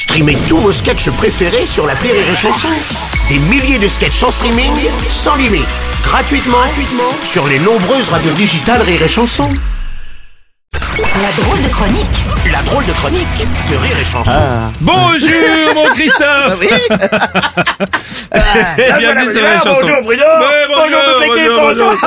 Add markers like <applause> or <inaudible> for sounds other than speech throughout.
Streamez tous vos sketchs préférés sur la Rire et Chanson. Des milliers de sketchs en streaming, sans limite, gratuitement, gratuitement sur les nombreuses radios digitales Rire et Chanson. La drôle de chronique La drôle de chronique de Rire et Chanson. Bonjour mon Christophe Oui. <laughs> Et bienvenue sur les chansons. bonjour Bruno. Ouais, bonjour, toute l'équipe. bonjour, Bonjour.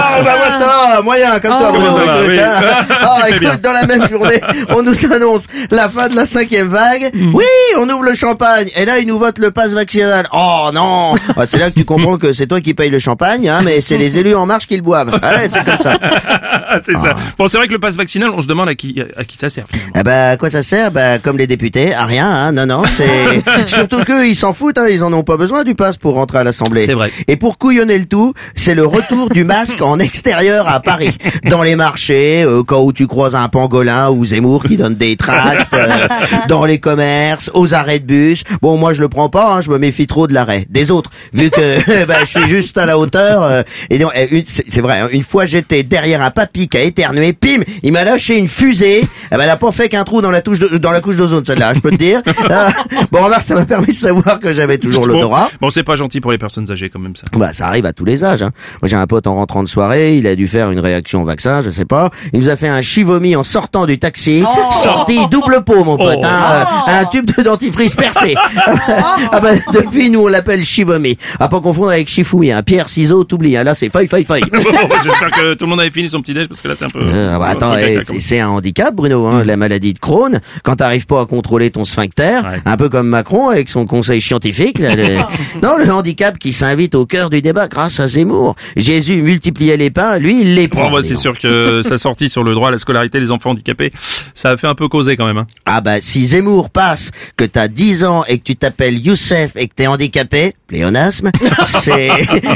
Ah, bah moi ça va, moyen comme toi Oh, Bruno. écoute, oui. hein. <laughs> Ah, écoute, dans la même journée, <laughs> on nous annonce la fin de la cinquième vague. Mm. Oui, on ouvre le champagne et là ils nous votent le pass vaccinal. Oh non, Ah, c'est là que tu comprends que c'est toi qui payes le champagne, hein, mais c'est les élus en marche qui le boivent. Ah ouais, c'est comme ça. Ah, <laughs> c'est ça. Bon, c'est vrai que le pass vaccinal, on se demande à qui, à qui ça sert finalement. Eh ben, à quoi ça sert? Bah, comme les députés, à rien, hein. Non, non, c'est... Surtout qu'eux, ils s'en foutent, hein. Ils en ont pas besoin du pass pour rentrer à l'Assemblée. C'est vrai. Et pour couillonner le tout, c'est le retour du masque en extérieur à Paris. <laughs> Dans les marchés, euh, quand où tu croises un pangolin ou Zemmour qui donne des tracts, euh, <laughs> dans les commerces, aux arrêts de bus. Bon, moi, je le prends pas, hein. Je me méfie trop de l'arrêt. Des autres. Vu que, <laughs> bah, je suis juste à la hauteur, euh, et donc, eh, c'est vrai, hein. Une fois, j'étais derrière un papy qui a éternué, pim, il m'a lâché une fusée. Eh ben, elle a pas fait qu'un trou dans la touche de- dans la couche d'ozone, celle-là, je peux te dire. Ah, bon, remarque, ça m'a permis de savoir que j'avais toujours l'odorat. Bon, bon, c'est pas gentil pour les personnes âgées quand même ça. Bah, ça arrive à tous les âges. Hein. Moi, j'ai un pote en rentrant de soirée, il a dû faire une réaction au vaccin, je sais pas. Il nous a fait un chivomi en sortant du taxi, sorti <laughs> double pot, mon pote. Oh. Hein, euh, un tube de dentifrice percé. <laughs> ah bah, depuis, nous, on l'appelle chivomi. À pas confondre avec Shifumi. Hein. Pierre, ciseaux, t'oublies. Hein. Là, c'est faille, faille, faille. Bon, <laughs> J'espère que tout le monde avait fini son petit déj parce que là c'est un peu. Euh, bah, attends, eh, c'est un handicap, Bruno, hein, la maladie de Crohn. Quand t'arrives pas à contrôler ton sphincter, Ouais. un peu comme Macron avec son conseil scientifique. là, le- non, le handicap qui s'invite au cœur du débat grâce à Zemmour. Jésus multipliait les pains, lui, il les prend. Bon, bah, c'est sûr que <laughs> sa sortie sur le droit à la scolarité des enfants handicapés, ça a fait un peu causer quand même. Hein. Ah bah si Zemmour passe, que t'as 10 ans et que tu t'appelles Youssef et que t'es handicapé, pléonasme, <laughs> c'est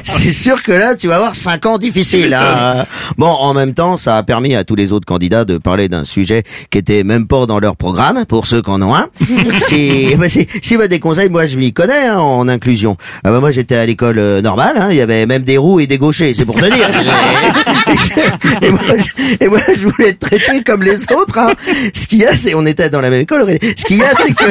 c'est sûr que là tu vas avoir 5 ans difficiles. hein. <laughs> Bon, en même temps, ça a permis à tous les autres candidats de parler d'un sujet qui était même pas dans leur programme, pour ceux qui en ont un. <laughs> Si, bah, si, si bah, des conseils, moi je m'y connais hein, en inclusion. Ah bah, moi j'étais à l'école euh, normale, hein, il y avait même des roues et des gauchers, c'est pour te dire. et, moi, je- et moi, je voulais être traité comme les autres. Hein. Ce qu'il y a, c'est on était dans la même école. Ce qu'il y a, c'est que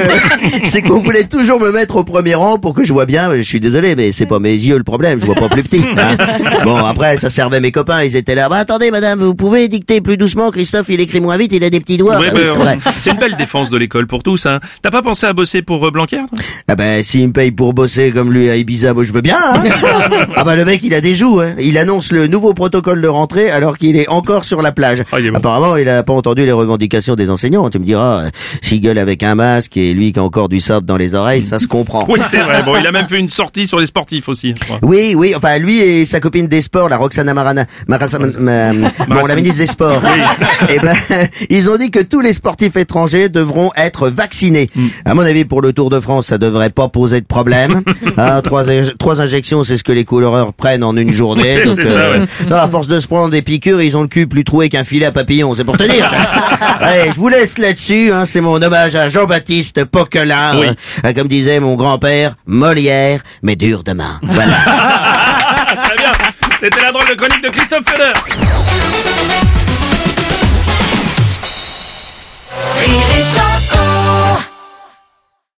c'est qu'on voulait toujours me mettre au premier rang pour que je vois bien. Je suis désolé, mais c'est pas mes yeux le problème. Je vois pas plus petit. hein. <laughs> Bon, après, ça servait mes copains. Ils étaient là. Bah, attendez, madame, vous pouvez dicter plus doucement. Christophe, il écrit moins vite. Il a des petits doigts. Ouais, Bah bah, c'est une belle défense de l'école pour tous. Hein. T'as pas pensé à bosser pour euh, Blanquer Ah ben, s'il me paye pour bosser comme lui à Ibiza, moi je veux bien. Hein <laughs> ah ben, le mec, il a des joues. Hein. Il annonce le nouveau protocole de rentrée alors qu'il est encore sur la plage. Ah, il est bon. Apparemment, il a pas entendu les revendications des enseignants. Tu me diras, euh, s'il gueule avec un masque et lui qui a encore du sable dans les oreilles, ça se comprend. Oui, c'est vrai. Bon, il a même fait une <laughs> sur les sportifs aussi. je crois. Oui, oui, enfin lui et sa copine des sports, la Roxana Marana, Marasa- ma- bon, la ministre des Sports. Eh ben, ils ont dit que tous les sportifs étrangers devront être vaccinés. À mon avis, pour le Tour de France, ça devrait pas poser de problème. <laughs> Hein, trois, trois injections, c'est ce que les coureurs prennent en une journée. Oui, Donc, ça, ouais. non, à force de se prendre des piqûres, ils ont le cul plus troué qu'un filet à papillon. C'est pour te dire. <laughs> Allez, je vous laisse là-dessus. Hein, c'est mon hommage à Jean-Baptiste Poquelin. Oui. Hein, comme disait mon grand-père, Molière, mais dur de main. Voilà. <laughs> Très bien. C'était la drôle de chronique de Christophe Feder.